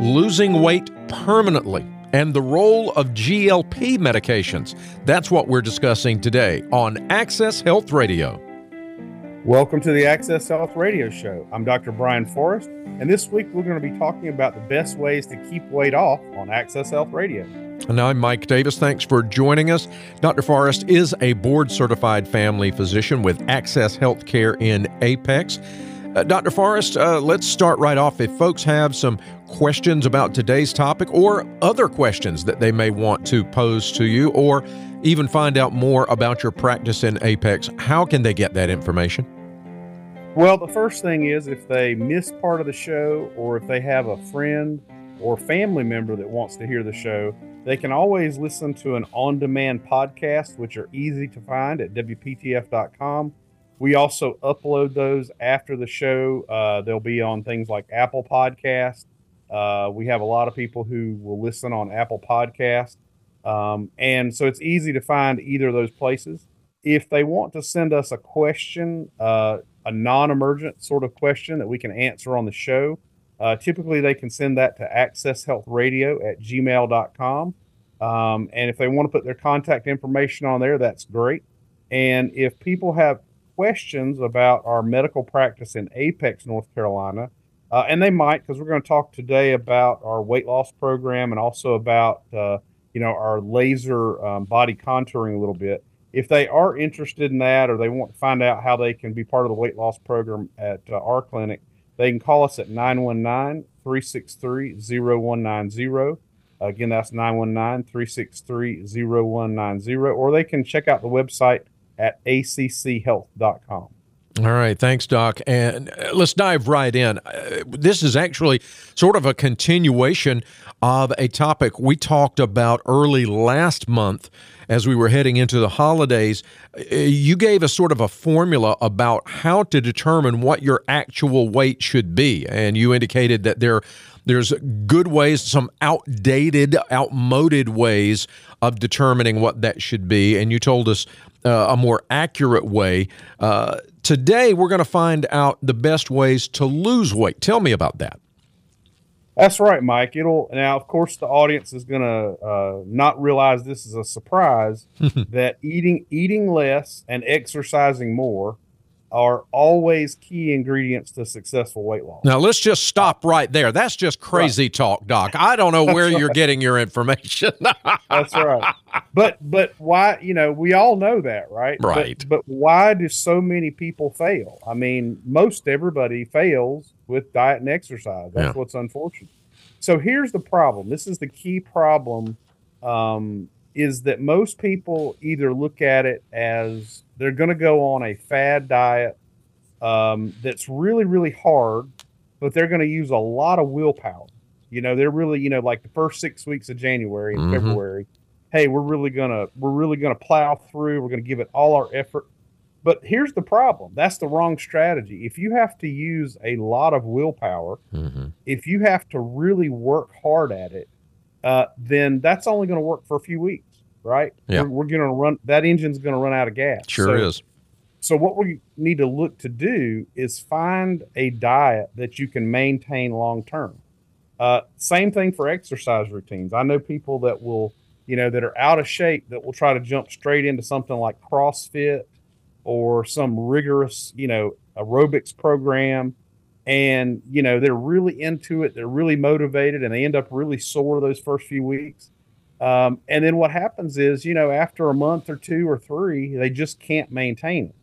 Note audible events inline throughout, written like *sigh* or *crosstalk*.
losing weight permanently, and the role of GLP medications. That's what we're discussing today on Access Health Radio. Welcome to the Access Health Radio Show. I'm Dr. Brian Forrest, and this week we're going to be talking about the best ways to keep weight off on Access Health Radio. And I'm Mike Davis. Thanks for joining us. Dr. Forrest is a board certified family physician with Access Healthcare in Apex. Uh, Dr. Forrest, uh, let's start right off. If folks have some questions about today's topic or other questions that they may want to pose to you, or even find out more about your practice in Apex, how can they get that information? Well, the first thing is if they miss part of the show, or if they have a friend or family member that wants to hear the show, they can always listen to an on demand podcast, which are easy to find at WPTF.com we also upload those after the show. Uh, they'll be on things like Apple Podcast. Uh, we have a lot of people who will listen on Apple Podcast. Um, and so it's easy to find either of those places. If they want to send us a question, uh, a non emergent sort of question that we can answer on the show, uh, typically they can send that to accesshealthradio at gmail.com. Um, and if they want to put their contact information on there, that's great. And if people have questions about our medical practice in Apex, North Carolina, uh, and they might because we're going to talk today about our weight loss program and also about uh, you know our laser um, body contouring a little bit. If they are interested in that or they want to find out how they can be part of the weight loss program at uh, our clinic, they can call us at 919 363 0190. Again, that's 919 363 0190. Or they can check out the website at acchealth.com. All right, thanks, Doc. And uh, let's dive right in. Uh, this is actually sort of a continuation of a topic we talked about early last month as we were heading into the holidays. Uh, you gave us sort of a formula about how to determine what your actual weight should be. And you indicated that there there's good ways, some outdated, outmoded ways of determining what that should be. And you told us uh, a more accurate way. Uh, today, we're going to find out the best ways to lose weight. Tell me about that. That's right, Mike. It'll now, of course, the audience is going to uh, not realize this is a surprise *laughs* that eating eating less and exercising more are always key ingredients to successful weight loss. Now, let's just stop right there. That's just crazy right. talk, Doc. I don't know where you're getting your information. *laughs* That's right. But but why, you know, we all know that, right? Right. But, but why do so many people fail? I mean, most everybody fails with diet and exercise. That's yeah. what's unfortunate. So here's the problem. This is the key problem um, is that most people either look at it as they're going to go on a fad diet um, that's really, really hard, but they're going to use a lot of willpower. You know, they're really, you know, like the first six weeks of January and mm-hmm. February. Hey, we're really gonna we're really gonna plow through. We're gonna give it all our effort. But here's the problem. That's the wrong strategy. If you have to use a lot of willpower, mm-hmm. if you have to really work hard at it, uh, then that's only going to work for a few weeks right? Yeah. We're, we're going to run, that engine's going to run out of gas. Sure so, is. So, what we need to look to do is find a diet that you can maintain long term. Uh, same thing for exercise routines. I know people that will, you know, that are out of shape that will try to jump straight into something like CrossFit or some rigorous, you know, aerobics program. And, you know, they're really into it. They're really motivated and they end up really sore those first few weeks. Um, and then what happens is, you know, after a month or two or three, they just can't maintain it.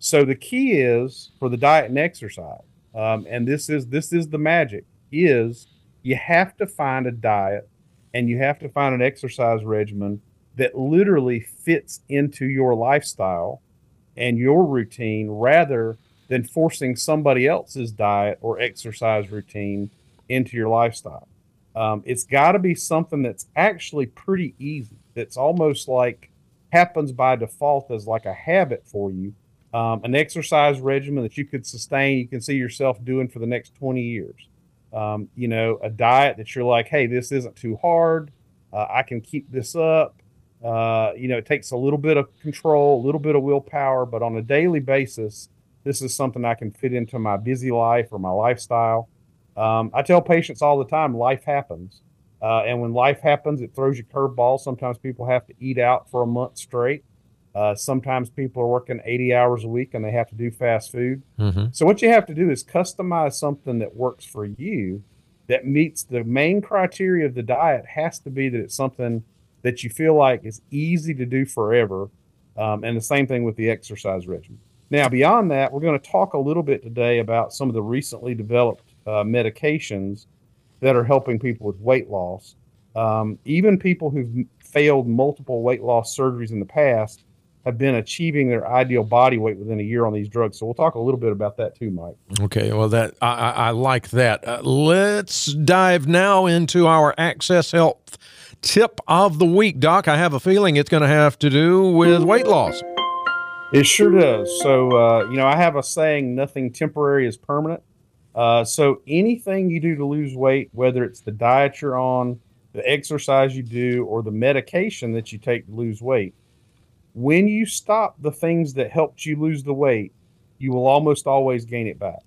So the key is for the diet and exercise, um, and this is this is the magic is you have to find a diet and you have to find an exercise regimen that literally fits into your lifestyle and your routine rather than forcing somebody else's diet or exercise routine into your lifestyle. Um, it's got to be something that's actually pretty easy. That's almost like happens by default as like a habit for you. Um, an exercise regimen that you could sustain, you can see yourself doing for the next 20 years. Um, you know, a diet that you're like, hey, this isn't too hard. Uh, I can keep this up. Uh, you know, it takes a little bit of control, a little bit of willpower, but on a daily basis, this is something I can fit into my busy life or my lifestyle. Um, I tell patients all the time, life happens. Uh, and when life happens, it throws you curveballs. Sometimes people have to eat out for a month straight. Uh, sometimes people are working 80 hours a week and they have to do fast food. Mm-hmm. So, what you have to do is customize something that works for you that meets the main criteria of the diet, has to be that it's something that you feel like is easy to do forever. Um, and the same thing with the exercise regimen. Now, beyond that, we're going to talk a little bit today about some of the recently developed uh, medications that are helping people with weight loss. Um, even people who've failed multiple weight loss surgeries in the past have been achieving their ideal body weight within a year on these drugs. So we'll talk a little bit about that too, Mike. Okay, well that I, I like that. Uh, let's dive now into our Access Health tip of the week, Doc. I have a feeling it's going to have to do with weight loss. It sure does. So uh, you know, I have a saying: "Nothing temporary is permanent." Uh, so anything you do to lose weight, whether it's the diet you're on, the exercise you do, or the medication that you take to lose weight when you stop the things that helped you lose the weight, you will almost always gain it back.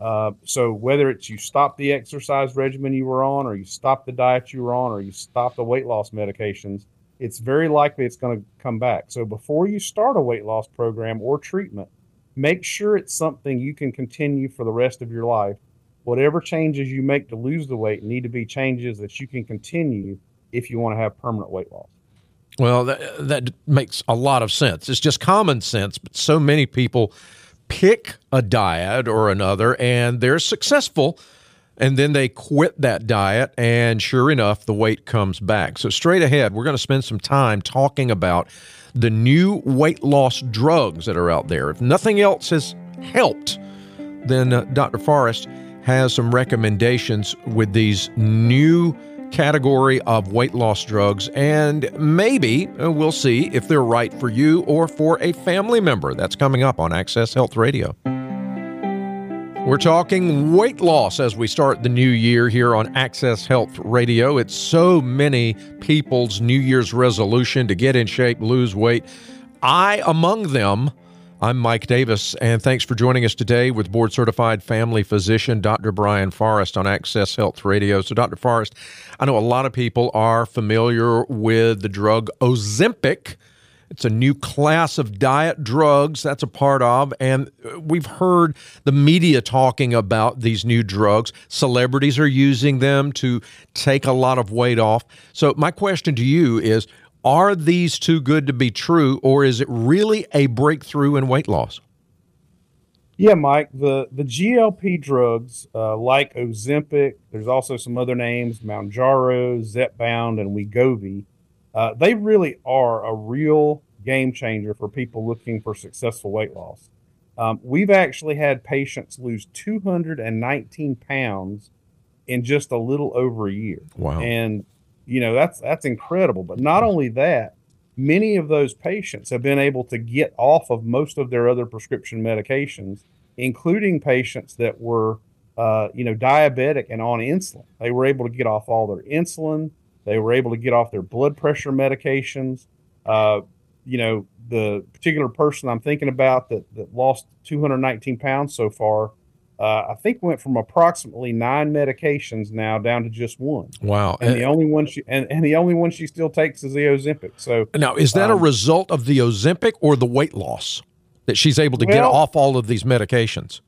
Uh, so whether it's you stop the exercise regimen you were on, or you stop the diet you were on, or you stop the weight loss medications, it's very likely it's going to come back. So before you start a weight loss program or treatment, make sure it's something you can continue for the rest of your life. Whatever changes you make to lose the weight need to be changes that you can continue if you want to have permanent weight loss. Well, that, that makes a lot of sense. It's just common sense, but so many people pick a diet or another and they're successful and then they quit that diet and sure enough the weight comes back so straight ahead we're going to spend some time talking about the new weight loss drugs that are out there if nothing else has helped then uh, dr forrest has some recommendations with these new category of weight loss drugs, and maybe uh, we'll see if they're right for you or for a family member. That's coming up on Access Health Radio. We're talking weight loss as we start the new year here on Access Health Radio. It's so many people's New Year's resolution to get in shape, lose weight. I among them. I'm Mike Davis, and thanks for joining us today with board certified family physician Dr. Brian Forrest on Access Health Radio. So, Dr. Forrest, I know a lot of people are familiar with the drug Ozempic. It's a new class of diet drugs that's a part of, and we've heard the media talking about these new drugs. Celebrities are using them to take a lot of weight off. So, my question to you is are these too good to be true, or is it really a breakthrough in weight loss? Yeah, Mike. The the GLP drugs uh, like Ozempic, there's also some other names: Mounjaro, Zepbound, and Wegovy. Uh, they really are a real game changer for people looking for successful weight loss. Um, we've actually had patients lose 219 pounds in just a little over a year. Wow! And you know that's that's incredible but not only that many of those patients have been able to get off of most of their other prescription medications including patients that were uh, you know diabetic and on insulin they were able to get off all their insulin they were able to get off their blood pressure medications uh, you know the particular person i'm thinking about that, that lost 219 pounds so far uh, I think went from approximately nine medications now down to just one. Wow! And, and the only one she and, and the only one she still takes is the Ozempic. So now, is that um, a result of the Ozempic or the weight loss that she's able to well, get off all of these medications?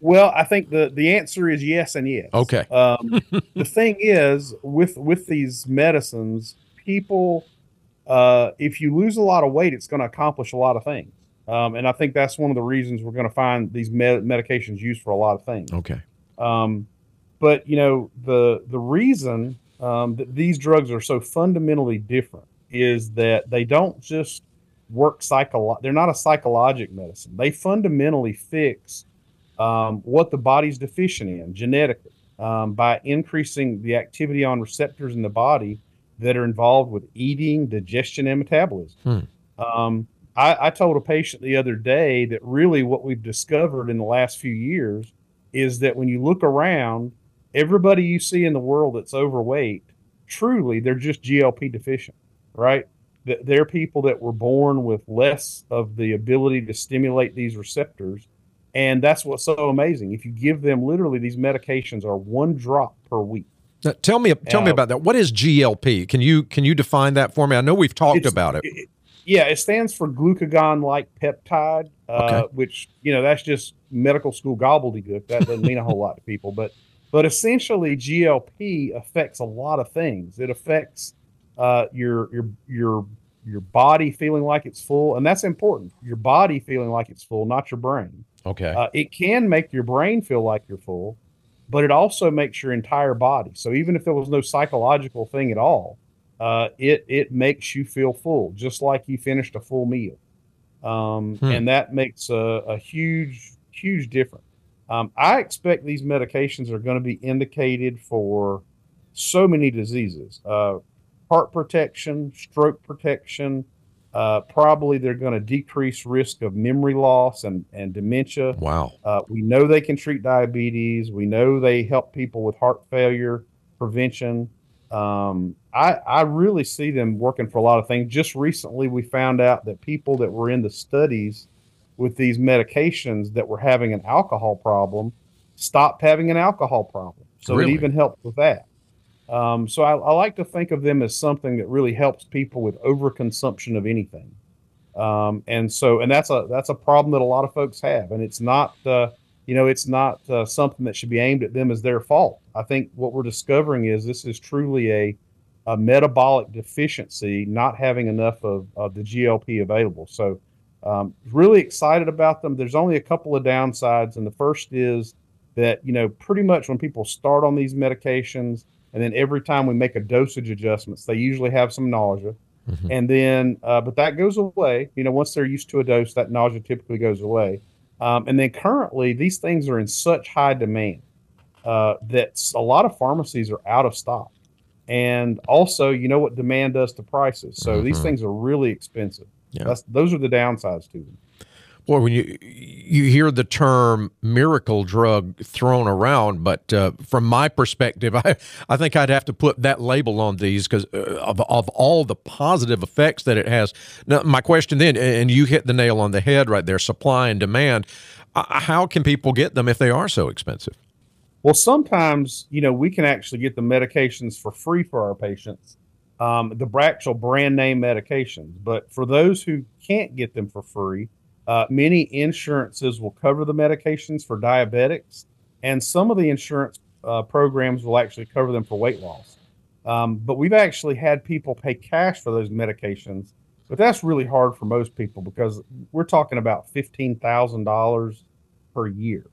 Well, I think the the answer is yes and yes. Okay. Um, *laughs* the thing is, with with these medicines, people, uh, if you lose a lot of weight, it's going to accomplish a lot of things. Um, and I think that's one of the reasons we're going to find these med- medications used for a lot of things. Okay. Um, but you know the the reason um, that these drugs are so fundamentally different is that they don't just work psycho. They're not a psychologic medicine. They fundamentally fix um, what the body's deficient in genetically um, by increasing the activity on receptors in the body that are involved with eating, digestion, and metabolism. Hmm. Um, I, I told a patient the other day that really what we've discovered in the last few years is that when you look around, everybody you see in the world that's overweight, truly, they're just GLP deficient, right? They're people that were born with less of the ability to stimulate these receptors. And that's what's so amazing. If you give them literally these medications are one drop per week. Now, tell me, tell uh, me about that. What is GLP? Can you can you define that for me? I know we've talked about it. it. Yeah, it stands for glucagon-like peptide, uh, okay. which you know that's just medical school gobbledygook. That doesn't mean a whole lot to people, but but essentially GLP affects a lot of things. It affects uh, your your your your body feeling like it's full, and that's important. Your body feeling like it's full, not your brain. Okay. Uh, it can make your brain feel like you're full, but it also makes your entire body. So even if there was no psychological thing at all, uh, it it makes you feel full, just like you finished a full meal, um, hmm. and that makes a, a huge huge difference. Um, I expect these medications are going to be indicated for so many diseases. Uh, heart protection, stroke protection. Uh, probably they're going to decrease risk of memory loss and, and dementia. Wow. Uh, we know they can treat diabetes. We know they help people with heart failure prevention. Um, I, I really see them working for a lot of things. Just recently, we found out that people that were in the studies with these medications that were having an alcohol problem stopped having an alcohol problem. So really? it even helped with that. Um, so I, I, like to think of them as something that really helps people with overconsumption of anything. Um, and so, and that's a that's a problem that a lot of folks have, and it's not, uh, you know, it's not uh, something that should be aimed at them as their fault. I think what we're discovering is this is truly a, a metabolic deficiency, not having enough of, of the GLP available. So, um, really excited about them. There's only a couple of downsides, and the first is that you know, pretty much when people start on these medications and then every time we make a dosage adjustments, they usually have some nausea. Mm-hmm. And then, uh, but that goes away. You know, once they're used to a dose, that nausea typically goes away. Um, and then currently, these things are in such high demand uh, that a lot of pharmacies are out of stock. And also, you know what demand does to prices. So mm-hmm. these things are really expensive. Yeah. That's, those are the downsides to them. Boy, when you you hear the term miracle drug thrown around, but uh, from my perspective, *laughs* I, I think I'd have to put that label on these because uh, of, of all the positive effects that it has. Now, my question then, and you hit the nail on the head right there: supply and demand. Uh, how can people get them if they are so expensive? Well, sometimes you know we can actually get the medications for free for our patients, um, the actual brand name medications. But for those who can't get them for free uh, many insurances will cover the medications for diabetics, and some of the insurance uh, programs will actually cover them for weight loss. Um, but we've actually had people pay cash for those medications, but that's really hard for most people because we're talking about fifteen thousand dollars per year.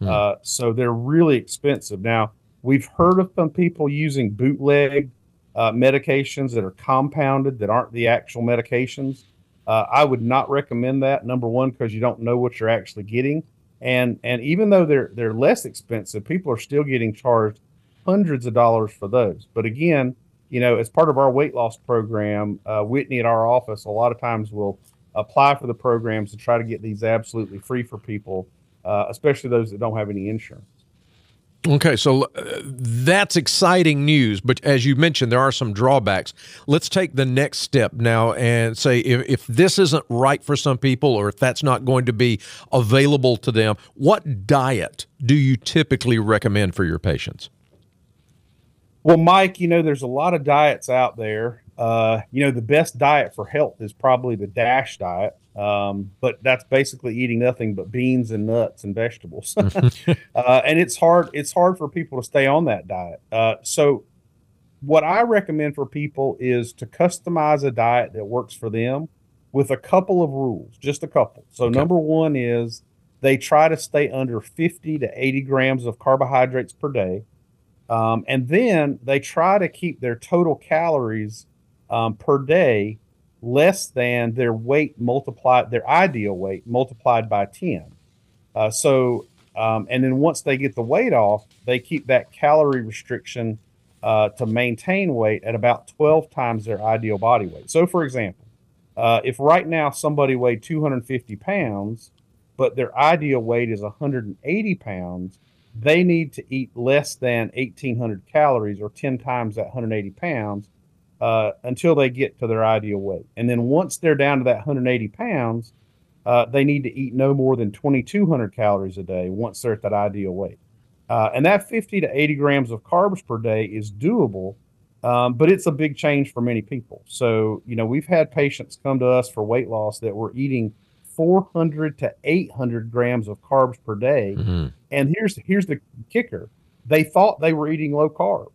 Hmm. Uh, so they're really expensive. Now we've heard of some people using bootleg uh, medications that are compounded that aren't the actual medications. Uh, I would not recommend that. Number one, because you don't know what you're actually getting, and and even though they're they're less expensive, people are still getting charged hundreds of dollars for those. But again, you know, as part of our weight loss program, uh, Whitney at our office a lot of times will apply for the programs to try to get these absolutely free for people, uh, especially those that don't have any insurance. Okay, so uh, that's exciting news, but as you mentioned, there are some drawbacks. Let's take the next step now and say if, if this isn't right for some people or if that's not going to be available to them, what diet do you typically recommend for your patients? Well, Mike, you know, there's a lot of diets out there. Uh, you know, the best diet for health is probably the DASH diet. Um, but that's basically eating nothing but beans and nuts and vegetables. *laughs* *laughs* uh, and it's hard. It's hard for people to stay on that diet. Uh, so, what I recommend for people is to customize a diet that works for them with a couple of rules, just a couple. So, okay. number one is they try to stay under 50 to 80 grams of carbohydrates per day. Um, and then they try to keep their total calories um, per day less than their weight multiplied, their ideal weight multiplied by 10. Uh, so, um, and then once they get the weight off, they keep that calorie restriction uh, to maintain weight at about 12 times their ideal body weight. So, for example, uh, if right now somebody weighed 250 pounds, but their ideal weight is 180 pounds, they need to eat less than 1800 calories or 10 times that 180 pounds uh, until they get to their ideal weight. And then once they're down to that 180 pounds, uh, they need to eat no more than 2,200 calories a day once they're at that ideal weight. Uh, and that 50 to 80 grams of carbs per day is doable, um, but it's a big change for many people. So, you know, we've had patients come to us for weight loss that were eating 400 to 800 grams of carbs per day. Mm-hmm. And here's here's the kicker: they thought they were eating low carb.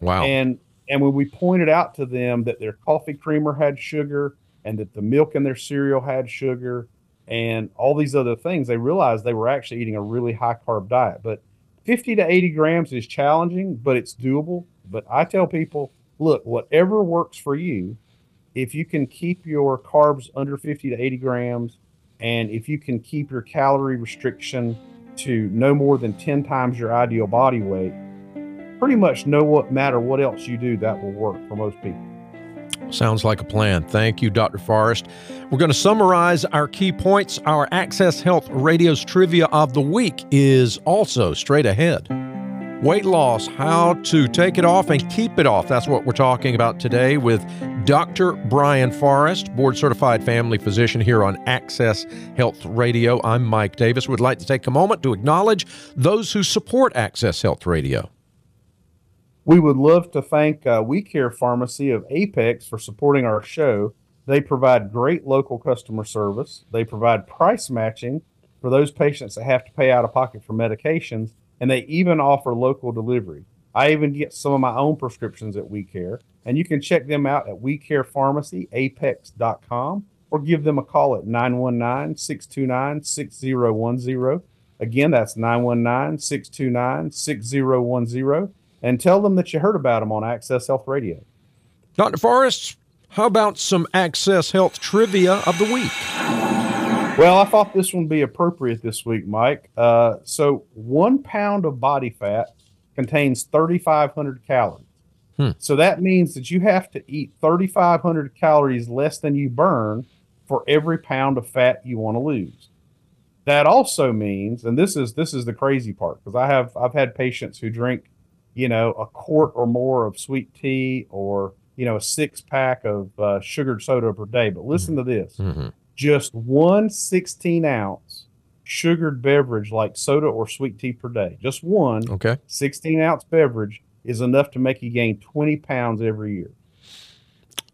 Wow. And and when we pointed out to them that their coffee creamer had sugar and that the milk in their cereal had sugar and all these other things, they realized they were actually eating a really high carb diet. But 50 to 80 grams is challenging, but it's doable. But I tell people, look, whatever works for you, if you can keep your carbs under 50 to 80 grams, and if you can keep your calorie restriction to no more than 10 times your ideal body weight, pretty much no what matter what else you do, that will work for most people. Sounds like a plan. Thank you, Dr. Forrest. We're going to summarize our key points. Our Access Health Radio's trivia of the week is also straight ahead. Weight loss, how to take it off and keep it off. That's what we're talking about today with Dr. Brian Forrest, board certified family physician here on Access Health Radio. I'm Mike Davis. Would like to take a moment to acknowledge those who support Access Health Radio. We would love to thank uh, We Care Pharmacy of Apex for supporting our show. They provide great local customer service. They provide price matching for those patients that have to pay out of pocket for medications, and they even offer local delivery. I even get some of my own prescriptions at We Care, and you can check them out at WeCarePharmacyApex.com or give them a call at 919 629 6010. Again, that's 919 629 6010 and tell them that you heard about them on Access Health Radio. Dr. Forrest, how about some Access Health trivia of the week? Well, I thought this one would be appropriate this week, Mike. Uh, so, one pound of body fat contains 3,500 calories. Hmm. So that means that you have to eat 3,500 calories less than you burn for every pound of fat you want to lose. That also means, and this is this is the crazy part, because I have I've had patients who drink you know, a quart or more of sweet tea or, you know, a six pack of uh, sugared soda per day. But listen mm-hmm. to this mm-hmm. just one 16 ounce sugared beverage like soda or sweet tea per day, just one okay. 16 ounce beverage is enough to make you gain 20 pounds every year.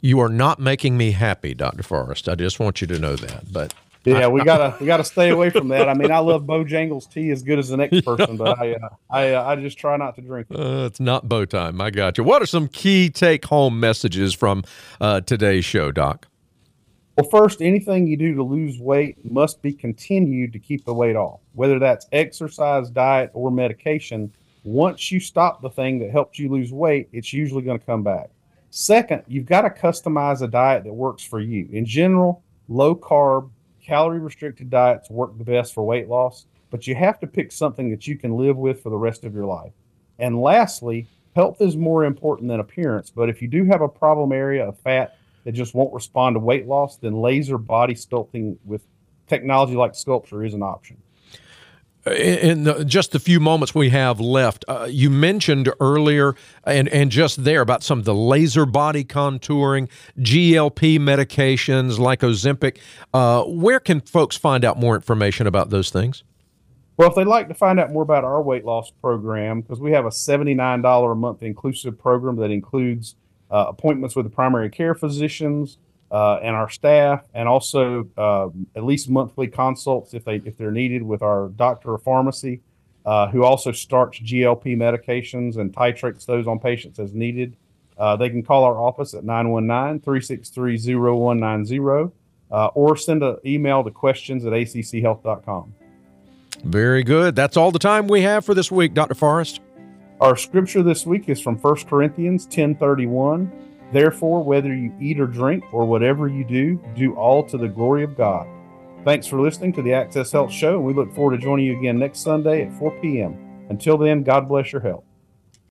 You are not making me happy, Dr. Forrest. I just want you to know that. But yeah, we gotta we gotta stay away from that. I mean, I love Bojangles tea as good as the next *laughs* person, but I uh, I uh, I just try not to drink it. Uh, it's not Bo time. I got you. What are some key take home messages from uh, today's show, Doc? Well, first, anything you do to lose weight must be continued to keep the weight off, whether that's exercise, diet, or medication. Once you stop the thing that helps you lose weight, it's usually going to come back. Second, you've got to customize a diet that works for you. In general, low carb, calorie restricted diets work the best for weight loss, but you have to pick something that you can live with for the rest of your life. And lastly, health is more important than appearance, but if you do have a problem area of fat that just won't respond to weight loss, then laser body sculpting with technology like SculpSure is an option in the, just the few moments we have left, uh, you mentioned earlier and, and just there about some of the laser body contouring, GLP medications like Ozempic. Uh, where can folks find out more information about those things? Well, if they'd like to find out more about our weight loss program, because we have a $79 a month inclusive program that includes uh, appointments with the primary care physicians, uh, and our staff, and also uh, at least monthly consults if they if they're needed with our doctor of pharmacy, uh, who also starts GLP medications and titrates those on patients as needed. Uh, they can call our office at 919-363-0190 uh, or send an email to questions at acchealth.com. Very good. That's all the time we have for this week, Dr. Forrest. Our scripture this week is from 1 Corinthians 1031. Therefore, whether you eat or drink or whatever you do, do all to the glory of God. Thanks for listening to the Access Health Show, and we look forward to joining you again next Sunday at 4 p.m. Until then, God bless your health.